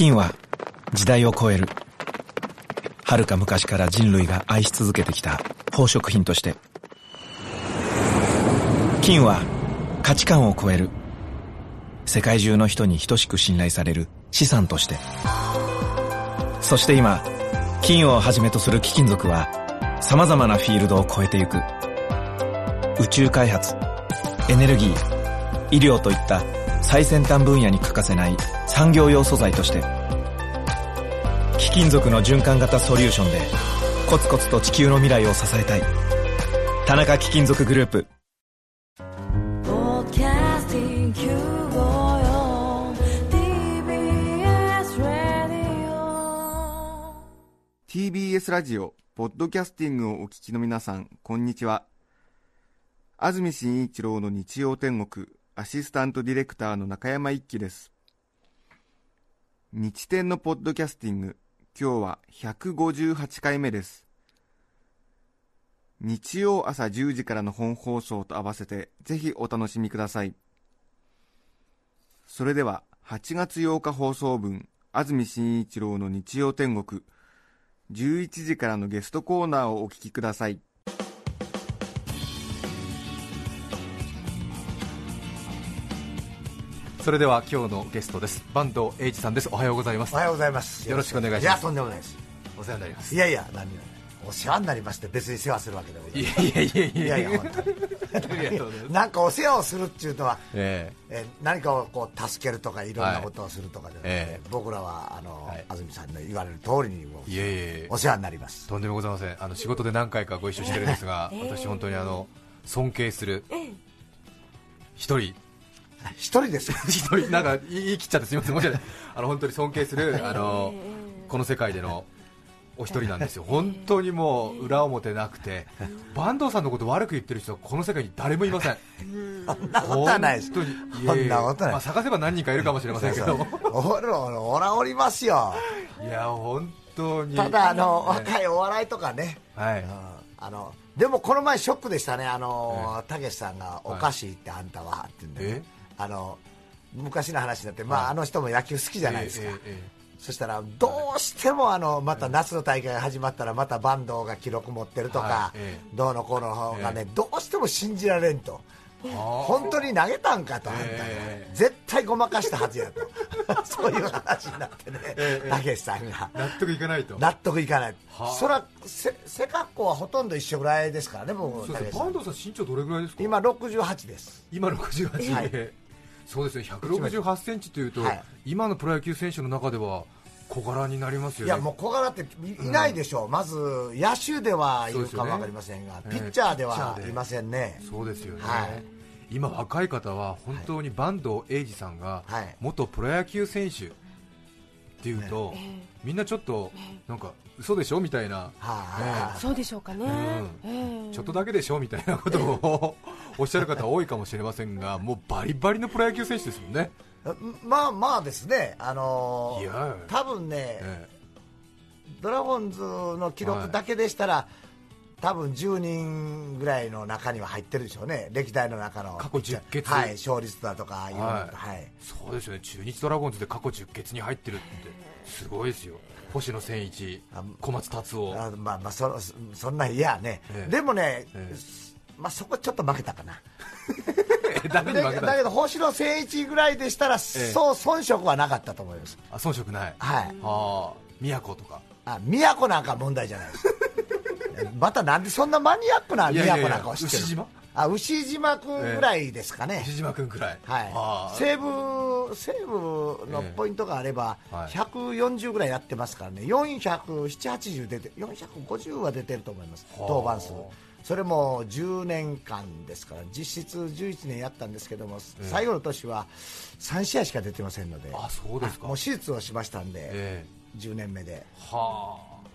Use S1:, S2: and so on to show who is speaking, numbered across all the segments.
S1: 金は時代を超える。遥か昔から人類が愛し続けてきた宝飾品として。金は価値観を超える。世界中の人に等しく信頼される資産として。そして今金をはじめとする貴金属は様々なフィールドを超えてゆく。宇宙開発エネルギー医療といった最先端分野に欠かせない産業用素材として貴金属の循環型ソリューションでコツコツと地球の未来を支えたい。田中貴金属グループ。
S2: TBS
S3: ラジオ、ポッドキャスティングをお聞きの皆さん、こんにちは。安住紳一郎の日曜天国、アシスタントディレクターの中山一輝です。日天のポッドキャスティング、今日は158回目です。日曜朝10時からの本放送と合わせて、ぜひお楽しみください。それでは、8月8日放送分、安住紳一郎の日曜天国、11時からのゲストコーナーをお聞きください。
S4: それでは今日のゲストです。坂東英二さんです。おはようございます。
S5: おはようございます。
S4: よろしくお願いします。
S5: いや、とんでもないです。
S4: お世話になります。
S5: いやいや、何をお世話になりまして、別に世話するわけでもない。
S4: いやいやいやいや。
S5: いやいや、本当 なんかお世話をするっていうのは、
S4: え
S5: え。何かをこう助けるとか、いろんなことをするとかで、
S4: ええ。
S5: 僕らはあの、
S4: はい。
S5: 安住さんの言われる通りに
S4: いえいえ
S5: お世話になります。
S4: とんでもございません。あの仕事で何回かご一緒してるんですが、私本当にあの尊敬する一人
S5: 一人ですよ。
S4: 一人。なんか言い切っちゃってすみません。申し訳ないあの本当に尊敬するあのこの世界でのお一人なんですよ、本当にもう裏表なくて、坂東さんのこと悪く言ってる人はこの世界に誰もいません、
S5: そんなことはないです。
S4: 本当に。
S5: そんなことない。
S4: まあ、探せば何人かいるかもしれませんけど、
S5: おらおらおらおりますよ。
S4: いや、本当に、
S5: ただ、あの、
S4: ね
S5: 若いお笑いとかね、
S4: はい。
S5: うん、あのでもこの前ショックでしたね、あのたけしさんがおかしいってあんたはって言うんで、
S4: え？
S5: あの昔の話になって、まあ、あの人も野球好きじゃないですか、そしたらどうしてもあのまた夏の大会が始まったらまた坂東が記録持ってるとか、どうのこうの方がね、
S4: え
S5: どうしても信じられんと。
S4: え
S5: 本当に投げたんかと、絶対ごまかしたはずやと、そういう話になってね
S4: ええ、
S5: たけしさんが。
S4: 納得いかないと、
S5: 納得いかない、
S4: はあ。
S5: そらせ背格好はほとんど一緒ぐらいですからね、僕、
S4: 坂東さん、身長どれぐらいですか？
S5: 今、68です、
S4: 今68
S5: はい。
S4: で、そうですね、168センチというと、
S5: はい。
S4: 今のプロ野球選手の中では小柄になりますよね。
S5: いやもう小柄っていいないでしょう、まず野手ではいるかも分かりませんが、
S4: ね
S5: ピッチャーではいませんね、
S4: そうですよね、
S5: はい。
S4: 今、若い方は本当に坂東英二さんが
S5: はい。
S4: 元プロ野球選手っていうと、みんなちょっとなんか嘘でしょみたいな、
S5: はあ
S6: そうでしょうかね、
S4: うん。
S6: ええ。
S4: ちょっとだけでしょみたいなことをおっしゃる方多いかもしれませんが、もうバリバリのプロ野球選手ですもんね。
S5: まあまあですね、あのー
S4: いや。
S5: 多分ね、
S4: え
S5: ドラゴンズの記録だけでしたら、多分10人ぐらいの中には入ってるでしょうね、歴代の中の
S4: 過去10欠
S5: はい、勝率だとかい。うの
S4: はい
S5: はい。
S4: そうですよね、中日ドラゴンズで過去10決に入ってるって、すごいですよ、星野千一
S5: あ、
S4: 小松達夫、
S5: あまあまあそそそんなんいやね、
S4: ええ。
S5: でもね、
S4: え
S5: まあ、そこちょっと負けたかな、だだけど星野千一ぐらいでしたら、そう遜色はなかったと思います、
S4: あ遜色ない、
S5: はい、
S4: あ宮古とか、
S5: あ宮古なんか問題じゃないです、またなんでそんなマニアックない
S4: やいやいや
S5: 宮古なんかを知ってる
S4: 牛島？
S5: あ牛島君ぐらいですかね。
S4: 牛島君くらい、
S5: はい。西武西武のポイントがあれば、
S4: ええはい
S5: 140ぐらいやってますからね、470、80出て、450は出てると思います、
S4: はあ。
S5: 登板数、それも10年間ですから、実質11年やったんですけども、
S4: ええ。
S5: 最後の年は3試合しか出てませんので、
S4: あそうですか。
S5: もう手術をしましたんで、
S4: え
S5: 10年目で。
S4: えはあ、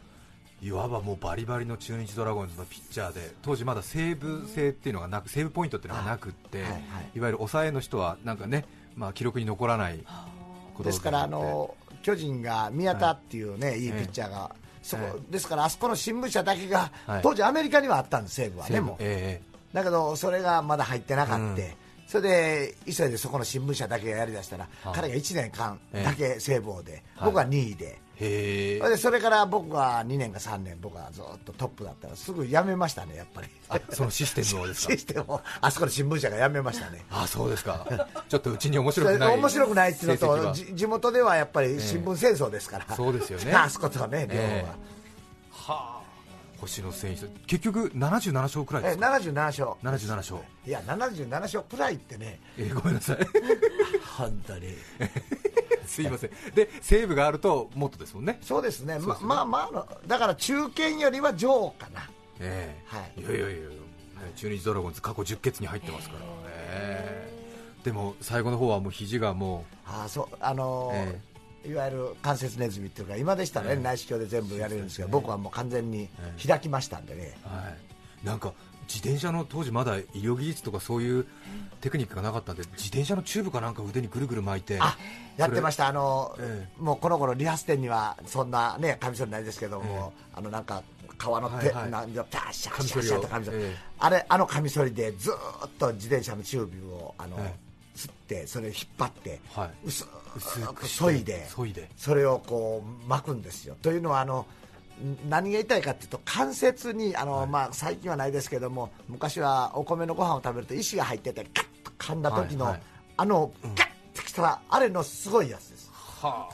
S4: いわばもうバリバリの中日ドラゴンズのピッチャーで、当時まだセーブ制っていうのがなく、セーブポイントっていうのがなくって、
S5: はいはい。
S4: いわゆる抑えの人はなんかね、まあ、記録に残らないこと
S5: ですからあの巨人が宮田っていうね、い、いピ
S4: ええ
S5: ッチャーが、そこ
S4: え
S5: ですからあそこの新聞社だけが、
S4: はい。
S5: 当時アメリカにはあったんです西武は。ねも。だけどそれがまだ入ってなかった、
S4: うん
S5: それで急いでそこの新聞社だけがやりだしたら、
S4: はあ
S5: 彼が1年間
S4: ええ
S5: だけ聖望で、
S4: はい。
S5: 僕は2位で。
S4: へえ。
S5: それでそれから僕は2年か3年、僕はずっとトップだったら、すぐ辞めましたね、やっぱり、
S4: あそのシステムをですか？
S5: システムを、あそこの新聞社が辞めましたね、
S4: あそうですか。ちょっとうちに面白くない
S5: 面白くないっていうのと、じ地元ではやっぱり新聞戦争ですから、
S4: そうですよね。
S5: あそことはね、両方は。
S4: えはあ星野選手。結局77勝くらいで
S5: え
S4: すか
S5: 77勝、
S4: 77勝。
S5: いや、77勝くらいってね、
S4: えごめんなさい。
S5: 本当に、
S4: すいません。で西武があるともっとですもんね。
S5: そうですね、
S4: すね。
S5: ままあまあだから中堅よりは上かな、
S4: ええ。
S5: はい。
S4: いやいやいや、ね中日ドラゴンズ過去10決に入ってますから。ね、でも最後の方はもう肘がも
S5: ああそう。あのー
S4: え
S5: いわゆる関節ネズミっていうか、今でしたらね、
S4: ええ。
S5: 内視鏡で全部やれるんですけど、僕はもう完全に
S4: ええ。
S5: 開きましたんでね。
S4: う、はい、なんか自転車の当時まだ医療技術とかそういうテクニックがなかったんで自転車のチューブかなんか腕にぐるぐる巻いて
S5: あやってました、あの
S4: え
S5: もうこの頃リハス店にはそんなね、カミソリないですけども、あのなんか革の手、
S4: はいはい。
S5: なんでパッシャ
S4: カミソリを
S5: ッシャッシャッとカミソリ、
S4: ええ。
S5: あれ、あのカミソリでずーっと自転車のチューブをあの、
S4: え
S5: 吸って、それを引っ張って、
S4: はい。
S5: 薄
S4: 薄く
S5: く
S4: して
S5: 削いで、
S4: 削いで。
S5: それをこう巻くんですよ。というのはあのん何が痛いかというと関節にあの、まあ、最近はないですけども昔はお米のご飯を食べると石が入っててカッと噛んだ時の、
S4: はいはい。
S5: あのガッときたらあれのすごいやつです。
S4: は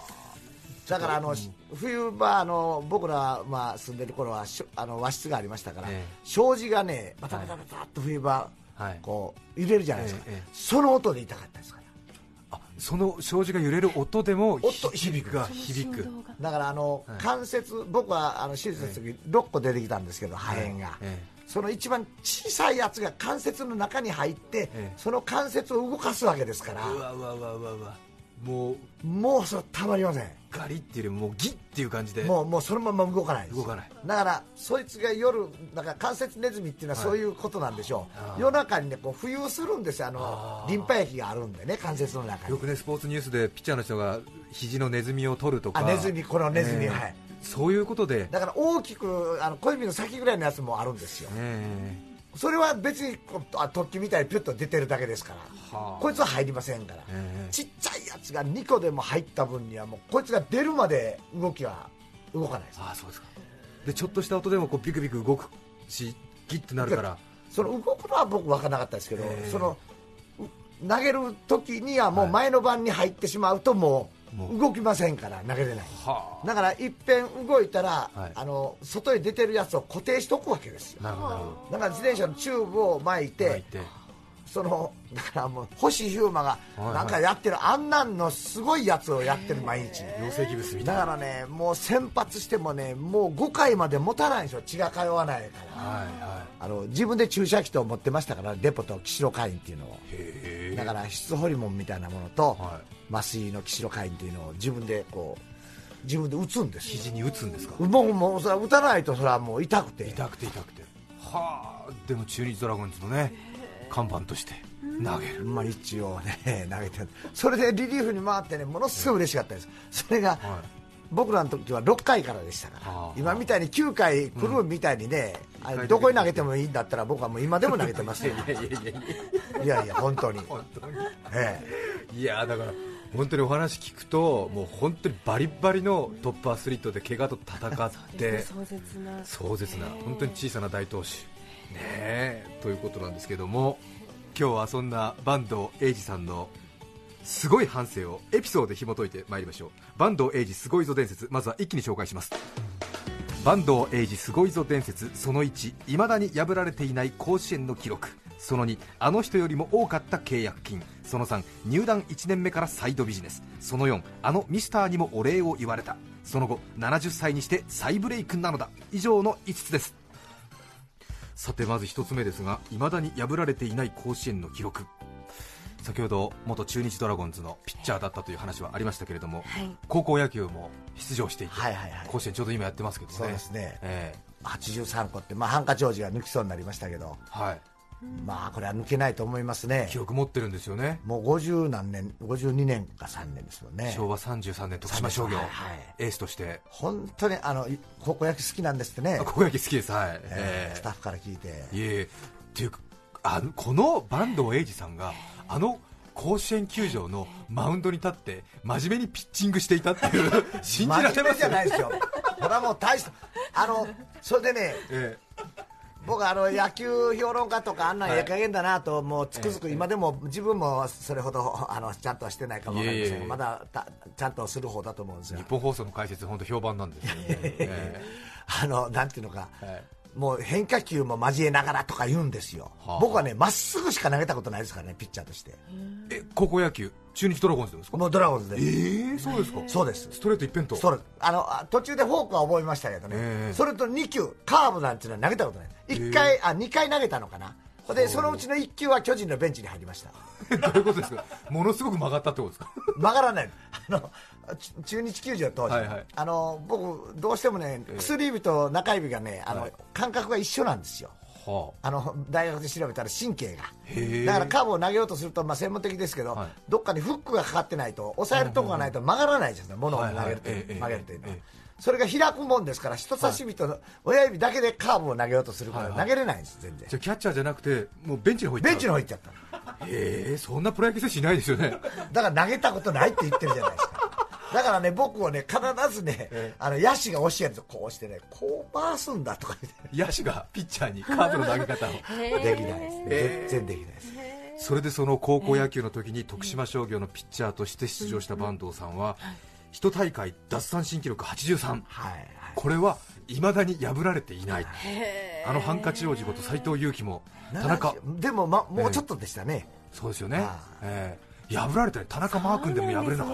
S5: だからあの、冬場あの僕ら、まあ、住んでる頃はあの和室がありましたから、
S4: ええ。
S5: 障子がねバタバタバタっと冬場、
S4: はい
S5: こう入れるじゃないですか、その音で痛かったですから。
S4: あその障子が揺れる音でも
S5: 音
S4: 響く。が響く。
S5: だからあの、
S4: はい。
S5: 関節僕はあの手術の時6個出てきたんですけど破片が、
S4: え
S5: その一番小さいやつが関節の中に入って、
S4: ええ。
S5: その関節を動かすわけですから。
S4: えうわうわうわうわうわもう
S5: もうそれたまりません。
S4: ガリっていうよりももうギッっていう感じで。
S5: もうもうそのまま動かない
S4: 動かない。
S5: だからそいつが夜だから関節ネズミっていうのはそういうことなんでしょう、
S4: ああ
S5: 夜中にねこう浮遊するんですよ。あのリンパ液があるんでね関節の中に。
S4: よくねスポーツニュースでピッチャーの人が肘のネズミを取るとか。
S5: あネズミこのネズミ、
S4: ええ
S5: はい。
S4: そういうことで、
S5: だから大きくあの小指の先ぐらいのやつもあるんですよ。
S4: え
S5: それは別にこうあ突起みたいにピュッと出てるだけですから。
S4: はあ。
S5: こいつは入りませんから、
S4: ええ。
S5: ちっちゃいやつが2個でも入った分にはもうこいつが出るまで動きは動かないです。
S4: ああそうですか。でちょっとした音でもこうビクビク動くしギッてなるから。
S5: その動くのは僕分からなかったですけど、
S4: ええ。
S5: そのう投げる時にはもう前の番に入ってしまうとも
S4: もう
S5: う動きませんから投げれない。
S4: は
S5: だからいっぺん動いたら、
S4: はい。
S5: あの外へ出てるやつを固定しておくわけですよ。だから自転車のチューブを巻いて、そのだからもう星飛雄馬が
S4: はい
S5: なんかやってる、あんなんのすごいやつをやってる毎日。だからねもう先発してもねもう5回まで持たないんですよ。血が通わないから。
S4: はいは
S5: あの自分で注射器と持ってましたからデポとキシロカインっていうのを。だから質ホルモンみたいなものと、
S4: は
S5: 麻酔のキシロカインっていうのを自分でこう自分で打つんですよ。
S4: 肘に打つんですか？
S5: もうもうそれは打たないとそれはもう痛くて。
S4: 痛くて痛くて。はあでも中日ドラゴンズのね看板として投げる。
S5: まあ一応ね 投げてそれでリリーフに回ってねものすごい嬉しかったです。それが、
S4: はい。
S5: 僕らの時は6回からでしたから、
S4: ああ。
S5: 今みたいに9回来るみたいにね、あれどこに投げてもいいんだったら僕はもう今でも投げてます。よ
S4: いやいやいやいや。
S5: いやいや本当に、
S4: 本当に。
S5: え。
S4: いやだから本当にお話聞くともう本当にバリバリのトップアスリートで怪我と戦って
S2: 壮絶な
S4: 壮絶な本当に小さな大投手。ねえということなんですけども今日はそんな坂東英二さんのすごい反省をエピソードで紐解いてまいりましょう。坂東英二すごいぞ伝説まずは一気に紹介します。坂東英二すごいぞ伝説その1いまだに破られていない甲子園の記録。その2あの人よりも多かった契約金その3入団1年目からサイドビジネス。その4あのミスターにもお礼を言われた。その後70歳にして再ブレイクなのだ。以上の5つです。さてまず1つ目ですがいまだに破られていない甲子園の記録。先ほど元中日ドラゴンズのピッチャーだったという話はありましたけれども、
S2: はい。
S4: 高校野球も出場していて、
S5: はいはいはい。
S4: 甲子園ちょうど今やってますけどね。
S5: そうですね。
S4: え
S5: え。83個って、まあ、ハンカチ王子が抜きそうになりましたけど、
S4: えはい
S5: まあこれは抜けないと思いますね。
S4: 記憶持ってるんですよね。
S5: もう50何年52年か3年ですもんね。
S4: 昭和33年徳島商業、
S5: はいはい。
S4: エースとして。
S5: 本当にあのい高校野球好きなんですってね。
S4: あ、高校野球好きです。はい、
S5: えー
S4: え
S5: スタッフから聞いて。
S4: えいえ。っていうかあのこの坂東英二さんがあの甲子園球場のマウンドに立って真面目にピッチングしていたっていう。信じられますよね
S5: じゃないですよ。これはもう大したあのそれでね
S4: え
S5: 僕あの野球評論家とかあんなん
S4: はい。
S5: ええ加減だなともうつくづく
S4: ええ
S5: 今でも自分もそれほどあのちゃんとはしてないかもわかりません。まだたちゃんとする方だと思うんですが。
S4: え日本放送の解説本当評判なんですよね、え
S5: あのなんていうのか。
S4: えはい
S5: もう変化球も交えながらとか言うんですよ、
S4: はあ
S5: 僕はねまっすぐしか投げたことないですからねピッチャーとして。
S4: え高校野球中日ドラゴンズでですか？
S5: もうドラゴンズで
S4: ええそうですか。
S5: そうです。
S4: ストレート一辺倒。
S5: それあのあ途中でフォークは覚えましたけどね、
S4: ええ
S5: それと2球カーブなんていうのは投げたことない。1回、あ2回投げたのかな。でそのうちの1球は巨人のベンチに入りました。
S4: どういうことですか？ものすごく曲がったってことですか？
S5: 曲がらない。あのち中日球場当時、
S4: はいはい。
S5: あの僕どうしてもね薬指と中指がねあの、
S4: はい。
S5: 感覚が一緒なんですよ。
S4: は
S5: あ。の大学で調べたら神経が。だからカーブを投げようとすると、まあ、専門的ですけど、
S4: はい。
S5: どっかにフックがかかってないと抑えるとこがないと曲がらないですよね、物を投げるという、のは、
S4: ええ
S5: それが開くもんですから人差し指と親指だけでカーブを投げようとするから
S4: はいはい。
S5: 投げれないんです全然。
S4: じゃあキャッチャーじゃなくてもうベンチの方行っちゃう。
S5: ベンチの方行っちゃった。
S4: へえそんなプロ野球選手いないですよね。
S5: だから投げたことないって言ってるじゃないですかだからね僕をね必ずね、
S4: ええ。
S5: あの野手が教えるんですよ。こうしてねこう回すんだとか言っ
S4: 野手がピッチャーにカーブの投げ方を。
S5: てできないですね、
S4: ええ。
S5: 全然できないです。
S4: それでその高校野球の時に徳島商業のピッチャーとして出場した坂東さんは一大会奪三振記録83
S5: はいはい。
S4: これはいまだに破られていない。あのハンカチ王子こと斎藤佑樹も田中。
S5: 70でも、ま、もうちょっとでしたね、
S4: そうですよね。ええ。破られて田中マー君でも破れなかった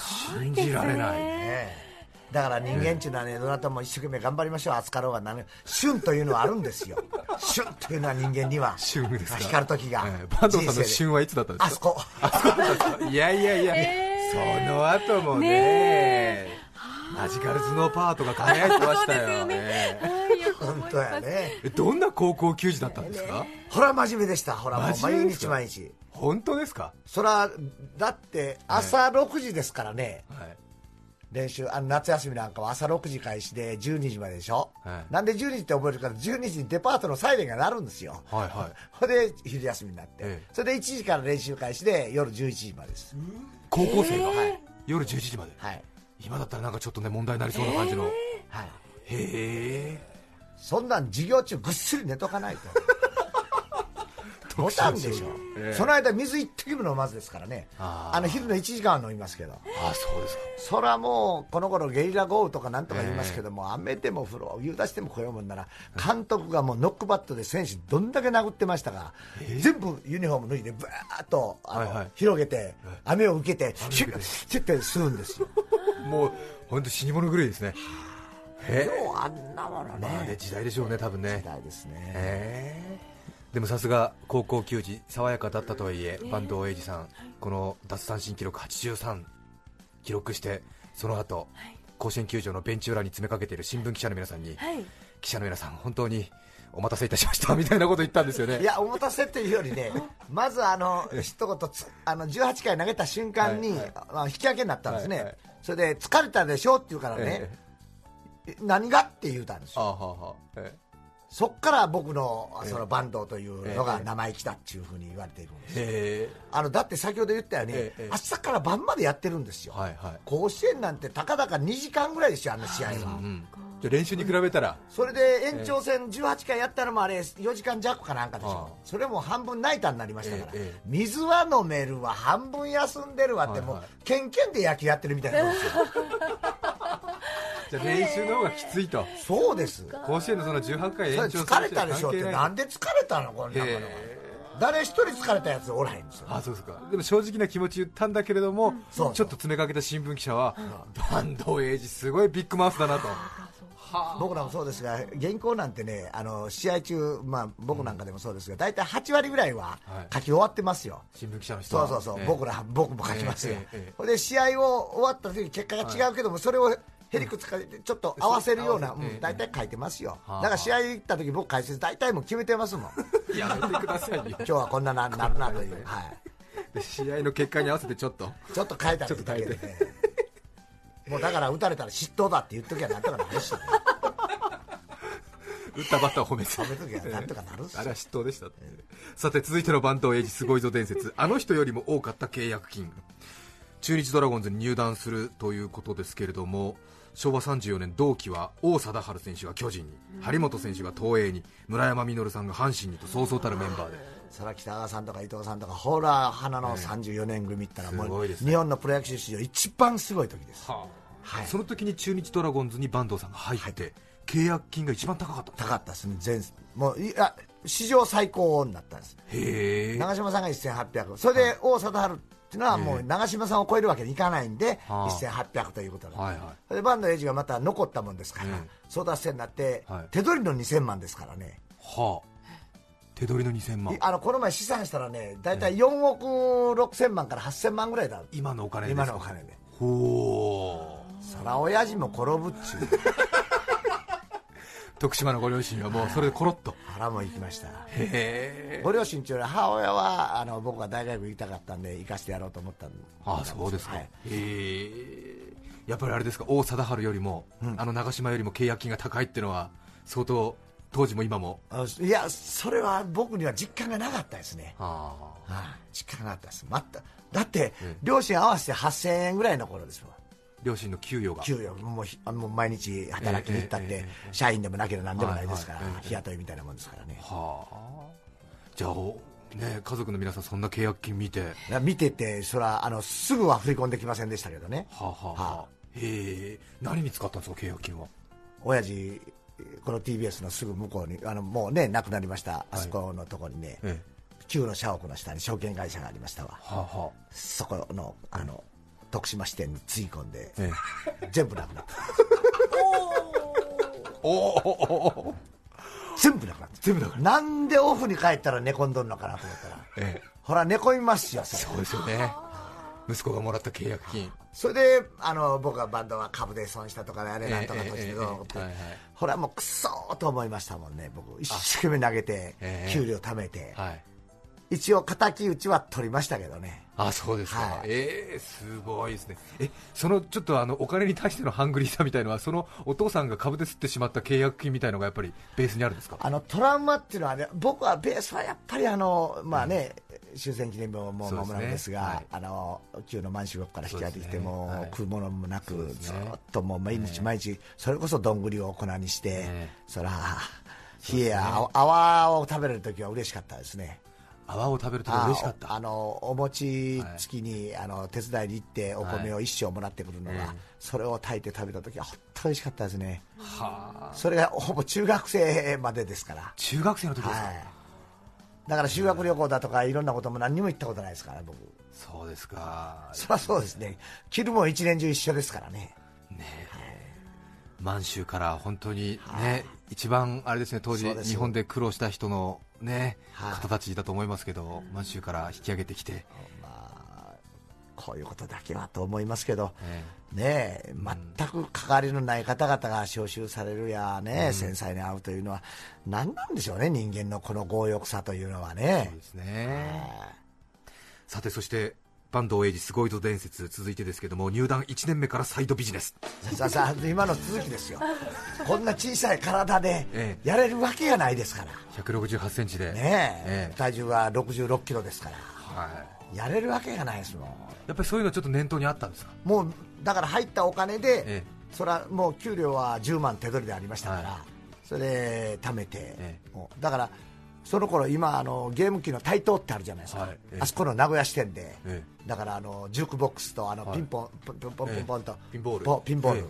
S4: 信じられない
S5: ええだから人間っていうのはね、どなたも一生懸命頑張りましょう、扱ろうが旬というのはあるんですよ、旬というのは人間には、
S4: 旬ですか？
S5: 光る時が、
S4: ええ坂東さんの旬はいつだったんですか？
S5: あそこ、
S4: いやいやいや、その後もねマジカル頭脳パワーとか輝いてましたよ。え
S5: 本当やね、
S4: えどんな高校球児だったんですか？
S5: ほら、真面目でした、ほら、もう毎日毎日、
S4: 本当ですか、
S5: そら、だって朝6時ですからね、
S4: はい、
S5: 練習、あの夏休みなんかは朝6時開始で12時まででしょ、
S4: はい。
S5: なんで12時って覚えるから、12時にデパートのサイレンが鳴るんですよ。
S4: はいはい。
S5: ほんで昼休みになって、
S4: ええ。
S5: それで1時から練習開始で夜11時までです、
S4: 高校生が、
S5: はい
S4: 夜11時まで。
S5: はい。
S4: 今だったらなんかちょっとね問題になりそうな感じの、
S5: はい、
S4: へえ
S5: そんなん授業中ぐっすり寝とかないと。ボタンでしょ、
S4: ええ。
S5: その間水一滴も飲まずですからね。
S4: あ
S5: の昼の1時間は飲みますけど。
S4: あそうですか。
S5: そらもうこの頃ゲリラ豪雨とかなんとか言いますけども、雨でも風呂湯出しても来ようもんなら監督がもうノックバットで選手どんだけ殴ってましたが、全部ユニフォーム脱いでブーッとあの、
S4: はいはい。
S5: 広げて雨を受けてシュッシュッて吸うんですよ。
S4: もう本当死に物狂いですねへえ？
S5: もうあんなものね,、
S4: まあね時代でしょうね多分ね。
S5: 時代ですね。
S4: でもさすが高校球児爽やかだったとはいえ坂東英二さんこの奪三振記録83記録してその後、甲子園球場のベンチ裏に詰めかけている新聞記者の皆さんに、
S2: はい。
S4: 記者の皆さん本当にお待たせいたしましたみたいなこと言ったんですよね。
S5: いや、お待たせというよりね、まずあの一言つあの18回投げた瞬間に、
S4: はいはい。
S5: あ引き分けになったんですね、
S4: はいはい。
S5: それで疲れたでしょって言うからね、
S4: え
S5: え何が？って言うたんですよ、
S4: あはあはあえ。
S5: そっから僕のその
S4: え
S5: バンドというの
S4: ええ。
S5: が生意気だっていうふうに言われているんですあのだって先ほど言ったように、
S4: ええ
S5: 朝から晩までやってるんですよ、
S4: はいはい。
S5: 甲子園なんてたかだか2時間ぐらいですよ、あの試合は。
S4: うんじゃあ練習に比べたら。
S5: それで延長戦18回やったのもあれ4時間弱かなんかでしょ、それも半分ナイターになりましたから、水は飲めるわ、半分休んでるわって、もう
S4: はい。はい
S5: ケンケンで野球やってるみたいなもんですよ、
S4: じゃあ練習の方がきついと。
S5: そうです、
S4: 甲子園のその18回延長
S5: 疲れたでしょって、
S4: な
S5: んで疲れたの、こんなもの誰一人疲れたやつおらへんですよ、
S4: あそうですか。でも正直な気持ち言ったんだけれども、
S5: そうそう。
S4: ちょっと詰めかけた新聞記者は、坂東英二すごいビッグマウスだなと。
S5: 僕らもそうですが、原稿なんてね、あの試合中、まあ、僕なんかでもそうですが、大体8割ぐらいは
S4: はい。
S5: 書き終わってますよ。
S4: 新聞記者の人は。
S5: そうそうそう、
S4: ええ。
S5: 僕ら、僕も書きますよ、
S4: ええええ
S5: ほんで試合を終わった時結果が違うけども、それをへりくつかちょっと合わせるような、大体書いてますよ、
S4: はあ
S5: だから試合行った時僕、解説、大体もう決めてますもん、
S4: やめてくださいよ。
S5: 今日はこんなななるなという、はい、
S4: で試合の結果に合わせてちょっと。
S5: ちょっと変えたりだけでね、もうだから打たれたら失投だって言っときゃなんとかなるし、ね、
S4: 打ったバッターを褒めて。
S5: 褒めときゃなんとかなるっす
S4: あれは嫉妬でしたさて続いてのバンドエイジすごいぞ伝説。あの人よりも多かった契約金中日ドラゴンズに入団するということですけれども昭和34年同期は王貞治選手が巨人に、張本選手が東映に村山実さんが阪神にとそうそうたるメンバーで。
S5: そら北川さんとか伊藤さんとかホーラー花の34年組ったらもう
S4: すごいですね。
S5: 日本のプロ野球史上一番すごい時です。はい。
S4: その時に中日ドラゴンズに坂東さんが入って、契約金が一番高かったんです
S5: 高かったですね全もういや史上最高になったんです。
S4: へえ。
S5: 長嶋さんが1800それで王貞治っていうのはもう長嶋さんを超えるわけにいかないんで
S4: はあ。
S5: 1800ということで。す
S4: はいはい。
S5: それでバンドエイジがまた残ったもんですから
S4: ええ。
S5: 争奪戦になって
S4: はい。
S5: 手取りの2000万ですからね。
S4: はあ。手取りの2000万。
S5: いあのこの前試算したらね大体4億6000万から8000万ぐらいだ。
S4: 今のお金で
S5: 今のお金で。
S4: ほう。
S5: そら親父も転ぶっちゅう
S4: 徳島のご両親はもうそれでコロッと。
S5: 腹も行きました。
S4: へえ。
S5: ご両親中母親はあの僕が大学行きたかったんで行かしてやろうと思ったんで
S4: ああそうですか、
S5: はい。
S4: へえ。やっぱりあれですか王貞治よりも、あの長島よりも契約金が高いっていうのは相当当時も今も。
S5: あいやそれは僕には実感がなかったですね。
S4: ああ。
S5: はい。実感がなかったです。まただって、
S4: ええ
S5: 両親合わせて8000円ぐらいの頃ですよ
S4: 両親の給与が。
S5: 給与もうひあの毎日働きに行ったって、社員でもなければ何でもないですから、日雇いみたいなもんですからね。
S4: はあ。じゃあおね家族の皆さんそんな契約金見て。
S5: 見ててそれはあのすぐは振り込んできませんでしたけどね。
S4: あ、はあはあ。
S5: は
S4: へえ。何に使ったんですか契約金は？
S5: 親父この TBS のすぐ向こうにあのもうね亡くなりましたあそこのところにね、
S4: ええ。
S5: 旧の社屋の下に証券会社がありましたわ。
S4: はあはあ。
S5: そこのあの徳島支店につぎ込んで
S4: ええ。
S5: 全部なくなった。
S4: おお
S5: 全部なくなった。
S4: 全部だから
S5: なんでオフに帰ったら寝込んどんのかなと思ったら
S4: ええ。
S5: ほら寝込みますよそ
S4: うですよね。息子がもらった契約金。
S5: それであの僕はバンドは株で損したとかねあれ
S4: ええ
S5: なんとかとしてどうのって、
S4: えええ。えはいはい。
S5: ほらもうクソーと思いましたもんね。僕一生懸命投げて
S4: ええ
S5: 給料貯めて、
S4: はい。
S5: 一応敵討ちは取りましたけどね
S4: あそうですか、
S5: はい。
S4: えー、すごいですね。えそのちょっとあのお金に対してのハングリーさみたいのはそのお父さんが株で吸ってしまった契約金みたいのがやっぱりベースにあるんですか？
S5: あのトラウマっていうのはね僕はベースはやっぱりあのまあね、終戦記念日ももう間もなくですが
S4: すねはい。
S5: あの旧の満州国から引き上げてきて
S4: そうですね
S5: も、
S4: はい。
S5: 食うものもなく、
S4: ね。
S5: ずっともう毎日毎日それこそどんぐりを粉にして、
S4: え
S5: そら冷えや泡を食べれる時は嬉しかったですね
S4: 泡を食べると嬉しかった。
S5: ああのお餅つきに、あの手伝いに行ってお米を一升もらってくるのが、
S4: ええ
S5: それを炊いて食べた時は本当嬉しかったですね。
S4: はあ。
S5: それがほぼ中学生までですから。
S4: 中学生の時ですか、
S5: はい。だから修学旅行だとかいろんなことも何にも行ったことないですから僕。
S4: そうですか。
S5: そりゃそうですね。着るもん一年中一緒ですからね
S4: 満州から本当にね、一番あれですね当時日本で苦労した人のね、
S5: はい。
S4: 方たちだと思いますけど満州から引き上げてきて、
S5: こういうことだけはと思いますけど、
S4: え
S5: ねえ全く関わりのない方々が招集されるやね、繊細に会うというのは何なんでしょうね人間のこの強欲さというのは
S4: そ
S5: ね
S4: うですね。さてそして坂東英二すごいぞ伝説続いてですけども入団1年目からサイドビジネス。
S5: さあさあ今の続きですよ。こんな小さい体で
S4: ええ。
S5: やれるわけがないですから。
S4: 1 6 8ンチで、
S5: ねえ。
S4: ええ。
S5: 体重は66キロですから。
S4: はい、
S5: やれるわけがないですもん。
S4: やっぱりそういうのちょっと念頭にあったんですか？
S5: もうだから入ったお金で、
S4: ええ。
S5: それはもう給料は10万手取りでありましたから、
S4: は
S5: それで貯めて、
S4: え。
S5: もうだからその頃今あのゲーム機の台頭ってあるじゃないですか、
S4: はい。ええ。
S5: あそこの名古屋支店で、
S4: え
S5: だからあのジュークボックスとあの
S4: はい。
S5: ピンポン、ポンポンポンポンポンと、
S4: ええピンボール。
S5: ポピンボール、
S4: ええ。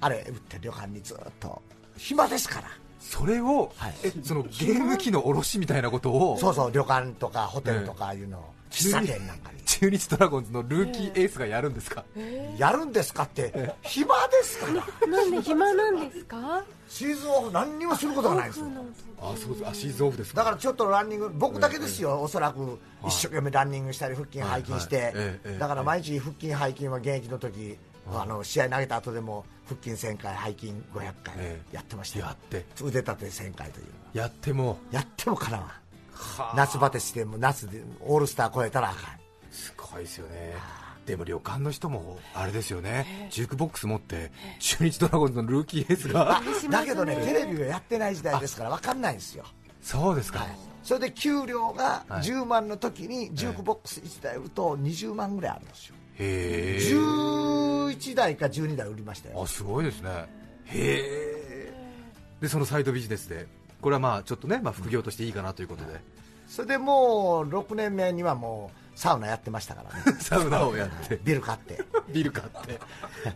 S5: あれ打って旅館にずっと。暇ですから。
S4: それを、
S5: はい。
S4: えそのゲーム機の卸みたいなことを？
S5: そうそう旅館とかホテルとかいうのを、喫茶店なんかに
S4: 中日ドラゴンズのルーキーエースがやるんですか、
S5: やるんですかって。暇ですから。
S2: なんで暇なんですか？
S5: シーズンオフ何にもすることがないんですよ。
S4: あそうです。あシーズンオフですか？
S5: だからちょっとランニング僕だけですよ、おそらく一生懸命ランニングしたり腹筋背筋して、だから毎日腹筋背筋は現役の時、あの試合投げた後でも腹筋1000回背筋500回
S4: ええ。
S5: やってましたよ、
S4: やって。
S5: 腕立て1000回という
S4: やっても。
S5: やってもかなわ夏バテしても夏でオールスター超えたらあかん。
S4: すごいですよね。でも旅館の人もあれですよね、ジュークボックス持って中日ドラゴンズのルーキーエースが、
S5: だけどね、テレビがやってない時代ですから分かんないんですよ、
S4: そうですか、
S5: はい、それで給料が
S4: はい。
S5: 10万の時にジュークボックス1台売ると20万ぐらいあるんですよ、
S4: へえ、
S5: 11台か12台売りましたよ。
S4: あすごいですね、へえ、でそのサイドビジネスで、これはまあちょっとね、まあ、副業としていいかなということで、
S5: それでもう6年目にはもうサウナやってましたからね、
S4: サウナをやって、
S5: ビル買って、
S4: ビル買って、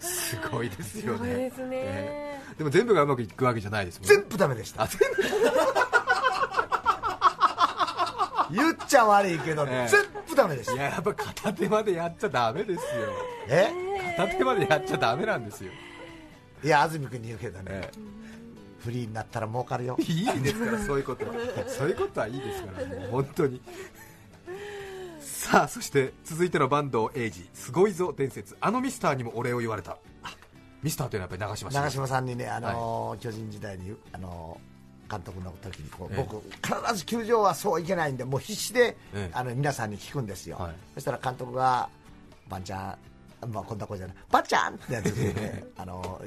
S4: すごいですよね。
S2: ですね、
S4: ええでも全部がうまくいくわけじゃないですもんね。
S5: 全部ダメでした。
S4: あ、、全部。
S5: 言っちゃ悪いけど、
S4: ええ。
S5: 全部ダメでした、
S4: いや、やっぱ片手までやっちゃダメですよ。
S5: え？
S4: 片手までやっちゃダメなんですよ。
S5: いや、安住君に言うけどね、
S4: え
S5: フリーになったら儲かるよ。
S4: え、いいですから、そういうこと。は。そういうことはいいですから、もう本当に。さあ、そして続いての坂東英二、すごいぞ伝説、あのミスターにもお礼を言われた。ミスターというのはやっぱり長嶋茂
S5: 長嶋さんにね、あのー巨人時代に、あのー監督の時にこう、
S4: ええ。
S5: 僕、必ず球場はそういけないんで、もう必死で、
S4: ええ。
S5: あの皆さんに聞くんですよ、
S4: はい。
S5: そしたら監督が、バンちゃん、まあ、こんな声じゃない、バンちゃんってやつで、ね。あの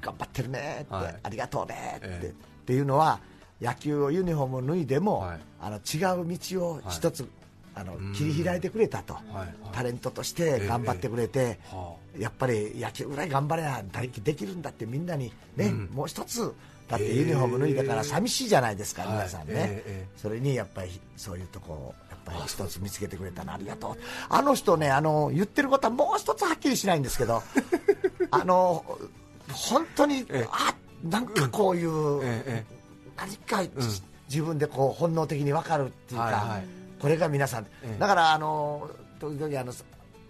S5: 頑張ってるねって、
S4: はい。
S5: ありがとうねって,、
S4: ええ。
S5: っていうのは、野球をユニフォームを脱いでも、
S4: はい。
S5: あの違う道を一つ、あの
S4: うん
S5: 切り開いてくれたと、
S4: はい。はい。
S5: タレントとして頑張ってくれて。
S4: は
S5: やっぱり野球ぐらい頑張れやできるんだってみんなにね、
S4: うん。
S5: もう一つだってユニフォーム脱いだから寂しいじゃないですか、
S4: はい。
S5: 皆さんね、
S4: ええ。ええ。
S5: それにやっぱりそういうとこぱり一つ見つけてくれたのありがとう。あの人ねあの言ってることはもう一つはっきりしないんですけど あの本当に、
S4: ええ。
S5: あなんかこういう、
S4: ええ
S5: 何か、自分でこう本能的に分かるっていうか、
S4: はいはい。
S5: これが皆さん、
S4: ええ。
S5: だからあの時々あの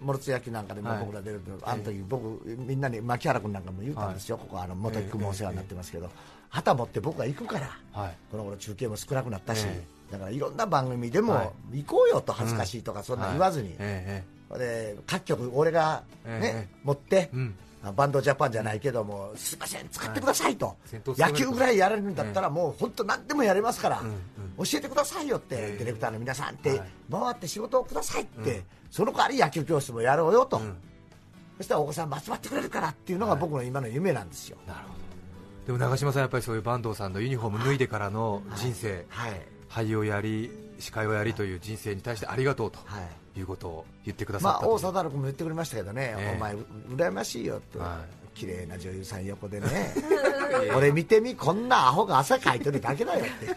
S5: モルツ野球なんかでも
S4: はい。
S5: 僕ら出ると、あの時僕みんなに牧原君なんかも言うたんですよ、ここあの元木君もお世話になってますけど、旗持って僕は行くから、
S4: はい。
S5: この頃中継も少なくなったし、
S4: え
S5: だからいろんな番組で
S4: は
S5: も行こうよと恥ずかしいとかそんな言わずに、
S4: え
S5: で各局俺がね、
S4: ええ。
S5: 持って、バンドジャパンじゃないけども、すいません、使ってくださいと、野球ぐらいやれるんだったら、もう本当、何でもやれますから、
S4: うん
S5: 教えてくださいよって、
S4: ええ。
S5: ディレクターの皆さんって、
S4: はい。
S5: 回って仕事をくださいって、その代わり野球教室もやろうよと、
S4: ん。
S5: そしたらお子さんも集まってくれるからっていうのが僕の今の夢なんですよ。
S4: なるほど。でも長嶋さん、やっぱりそういう坂東さんのユニフォーム脱いでからの人生、
S5: はい
S4: 俳優をやり、司会をやりという人生に対してありがとうと
S5: はい
S4: いうことを言ってくださ
S5: まあ、
S4: ったと
S5: 大貞治君も言ってくれましたけどね、
S4: ええ。
S5: お前、う羨ましいよって、
S4: は
S5: 綺麗な女優さん横でね、俺見てみ、こんなアホが汗かいてるだけだよって。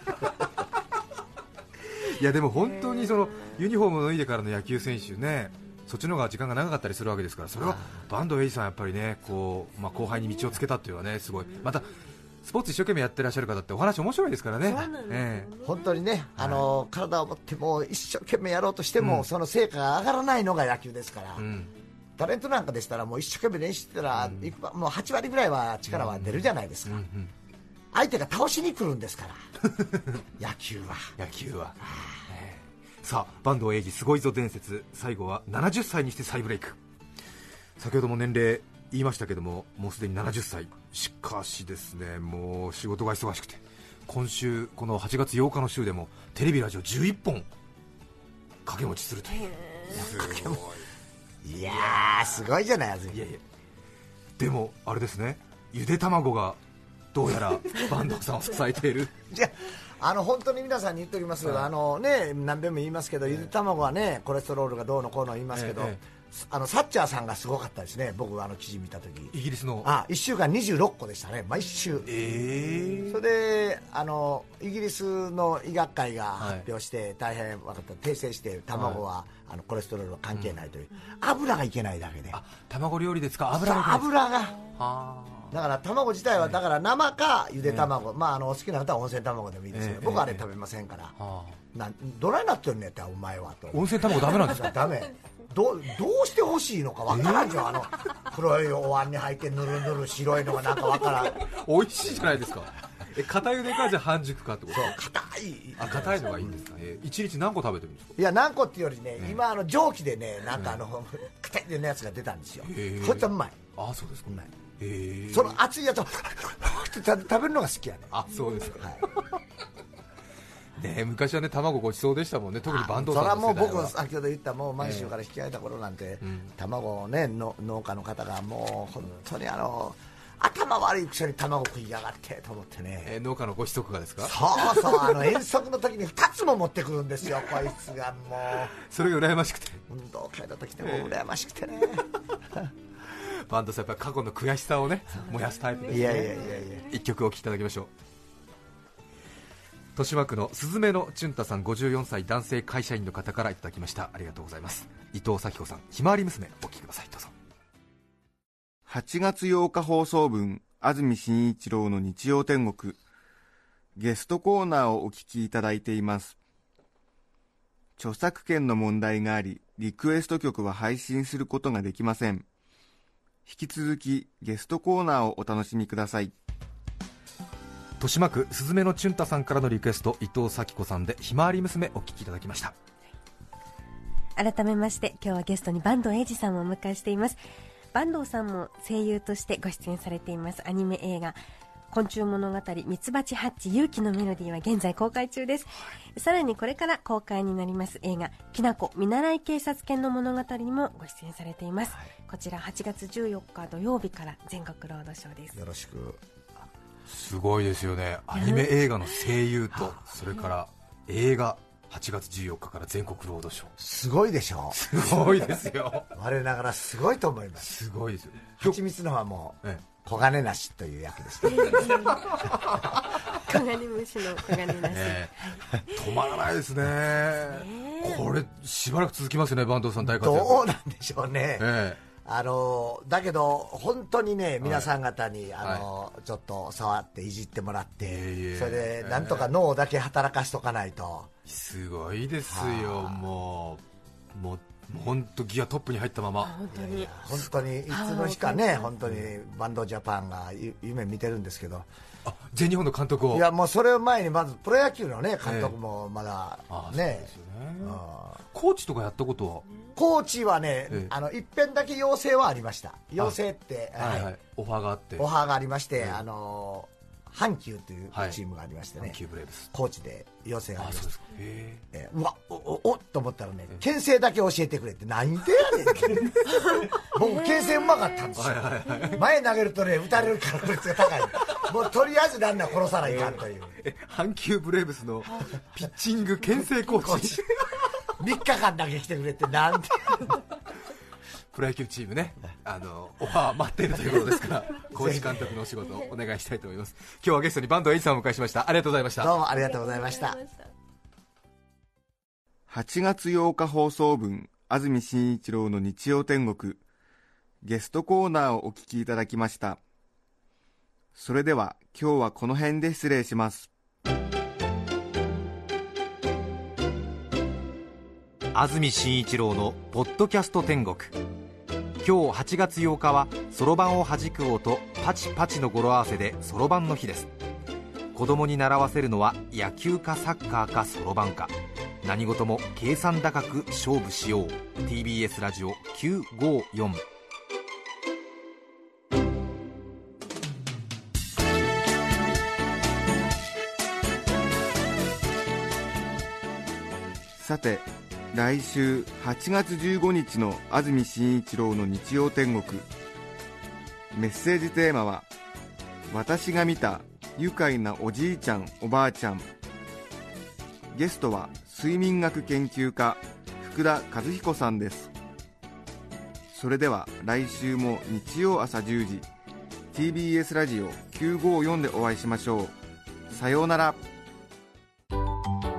S4: いやでも本当にそのユニフォームを脱いでからの野球選手ね、そっちの方が時間が長かったりするわけですから、それはバンドエイジさん、やっぱりねこう、まあ、後輩に道をつけたっていうのはね、すごい、またスポーツ一生懸命やってらっしゃる方ってお話面白いですからね。
S2: ね。
S4: え
S5: 本当にね、あの体を持ってもう一生懸命やろうとしても、
S4: うん。
S5: その成果が上がらないのが野球ですから、
S4: えうん。
S5: タレントなんかでしたら、もう一生懸命練習してたら、いくばもう8割ぐらいは力は出るじゃないですか、
S4: うんうん
S5: 相手が倒しに来るんですから、野球は。
S4: 野球は、ええ。さあ坂東英二すごいぞ伝説。最後は70歳にして再ブレイク。先ほども年齢言いましたけどももうすでに70歳しかしですねもう仕事が忙しくて今週この8月8日の週でもテレビラジオ11本掛け持ちするという。すごい。
S5: いやー、すごいじゃない、
S4: いやいや。でもあれですね。ゆで卵がどうやら 坂東さんを支えている。
S5: じゃあの本当に皆さんに言っておきます、
S4: はい。
S5: あのね、何べんも言いますけど、ゆで卵はね、コレステロールがどうのこうの言いますけど、
S4: ええ
S5: あのサッチャーさんがすごかったですね、僕、あの記事見たとき、
S4: イギリスの。
S5: あ1週間26個でしたね、毎週。
S4: え
S5: それであのイギリスの医学会が発表して、大変分かった。訂正して卵は、あのコレステロールは関係ないという、油がいけないだけで。
S4: あ卵料理で使う油が
S5: 油が。
S4: は
S5: だから卵自体はだから生かゆで卵、まあ、あのお好きな方は温泉卵でもいいですけど、
S4: ええ。
S5: 僕はあれ食べませんから、
S4: あは
S5: なんドライになってるんやったらお前はと。
S4: あ温泉卵ダメなんですか？
S5: ダメどうどうしてほしいのかわからんじゃん、あの黒いお椀に入ってぬるぬる白いのがなんかわからん。
S4: 美味しいじゃないですか。え硬ゆでかじゃあ半熟かってこと？
S5: 硬い。
S4: あ硬いのがいいんですか、えー、一日何個食べてるんですか？
S5: いや何個っていうよりね、今あの蒸気でねなんかあの硬いのやつが出たんですよ。そいつはうまい。
S4: あそうですか。
S5: うまい。
S4: え。ー、
S5: その熱いやつをって食べるのが好きやね
S4: あそうですか、
S5: はい
S4: ね、昔はね卵ごちそうでしたもんね、特にバンド
S5: それはもう僕、先ほど言ったもう満州から引き上げた頃なんて、
S4: うん。
S5: 卵をねの農家の方がもう本当にあの頭悪いくせに卵食いやがってと思ってね。
S4: えー農家のご子息がですか？
S5: そうそう、あの遠足の時に2つも持ってくるんですよ、こいつがも
S4: それが羨ましくて。
S5: う、運動会の時でも羨ましくてね、
S4: バンドさんやっぱり過去の悔しさをね燃やすタイプですね。
S5: いやいやいやいや、
S4: 一曲お聴きいただきましょう豊島区のスズメのチュンタさん54歳男性会社員の方からいただきました。ありがとうございます。伊藤咲子さんひまわり娘お聴きください。どうぞ。
S3: 8月8日放送分安住紳一郎の日曜天国。ゲストコーナーをお聞きいただいています。著作権の問題がありリクエスト曲は配信することができません。引き続きゲストコーナーをお楽しみください。
S4: 豊島区すずめのチュンタさんからのリクエスト伊藤咲子さんでひまわり娘お聴きいただきました。
S2: 改めまして今日はゲストに坂東英二さんをお迎えしています。坂東さんも声優としてご出演されています。アニメ映画昆虫物語ミツバチハッチ勇気のメロディーは現在公開中です。さらにこれから公開になります映画きなこ見習い警察犬の物語にもご出演されています、こちら8月14日土曜日から全国ロードショーです。
S5: よろしく、
S4: すごいですよね。アニメ映画の声優とそれから映画8月14日から全国ロードショー。
S5: すごいでしょ？
S4: すごいですよ。
S5: 我ながらすごいと思います、
S4: すごいですよ。
S5: 蜂蜜の方はもう、
S4: え。
S5: 黄金なしという役でした、
S2: 黄金虫の黄金なし、
S4: え。え止まらないですね、これしばらく続きますよね坂東さん大活躍。
S5: どうなんでしょうね。
S4: え
S5: あのだけど、本当にね、皆さん方に、あのちょっと触っていじってもらって、
S4: いえいえ。
S5: それでなんとか脳だけ働かしとかないと、
S4: えすごいですよもう。もう本当ギアトップに入ったまま。
S2: 本当に。
S5: 本当にいつの日かね、本当に。バンドジャパンがゆ夢見てるんですけど、
S4: あ全日本の監督を。
S5: いやもうそれを前に、まずプロ野球の、ね、監督もまだね。
S4: です、よね。
S5: あ
S4: コーチとかやったことは？
S5: コーチはね、
S4: ええ。
S5: あの一遍だけ要請はありました、要請って、
S4: はいはい。オファーがあって。
S5: オファーがありまして、
S4: ええ。
S5: あの阪急という
S4: はい。
S5: チームがありましてね、
S4: キューブレイブス。
S5: コーチで要請がありましたえ。ーうわおおおっと思ったらね牽制だけ教えてくれって何でやねんって。僕牽制うまかったんですよ、前投げるとね打たれる確率が高い。もうとりあえずランナー殺さないかんという。
S4: ええ阪急ブレーブスのピッチング牽制コーチ。
S5: 3日間だけ来てくれってなんで
S4: プロ野球チームねあのオファー待っているということですからコーチ監督のお仕事をお願いしたいと思います。今日はゲストに坂東栄一さんをお迎えしました。ありがとうございました。
S5: どうもありがとうございました。
S3: 8月8日放送分安住紳一郎の日曜天国ゲストコーナーをお聞きいただきました。それでは今日はこの辺で失礼します。
S4: 安住紳一郎の「ポッドキャスト天国」今日8月8日はそろばんを弾く音パチパチの語呂合わせでそろばんの日です。子供に習わせるのは野球かサッカーかそろばんか。何事も計算高く勝負しよう。TBS ラジオ954
S3: さて来週8月15日の安住紳一郎の日曜天国。メッセージテーマは「私が見た愉快なおじいちゃんおばあちゃん」ゲストは睡眠学研究家福田和彦さんです。それでは来週も日曜朝10時 TBS ラジオ954でお会いしましょう。さようなら。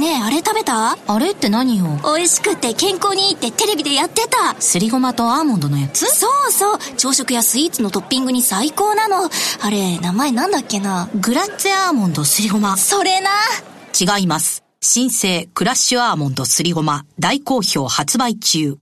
S6: ねえ、あれ食べた？
S7: あれって何よ？
S6: 美味しくて健康にいいってテレビでやってた。
S7: すりごまとアーモンドのやつ？
S6: そうそう。朝食やスイーツのトッピングに最高なの。あれ、名前なんだっけな？
S7: グラッツェアーモンドすりごま。
S6: それな。
S7: 違います。新生クラッシュアーモンドすりごま。大好評発売中。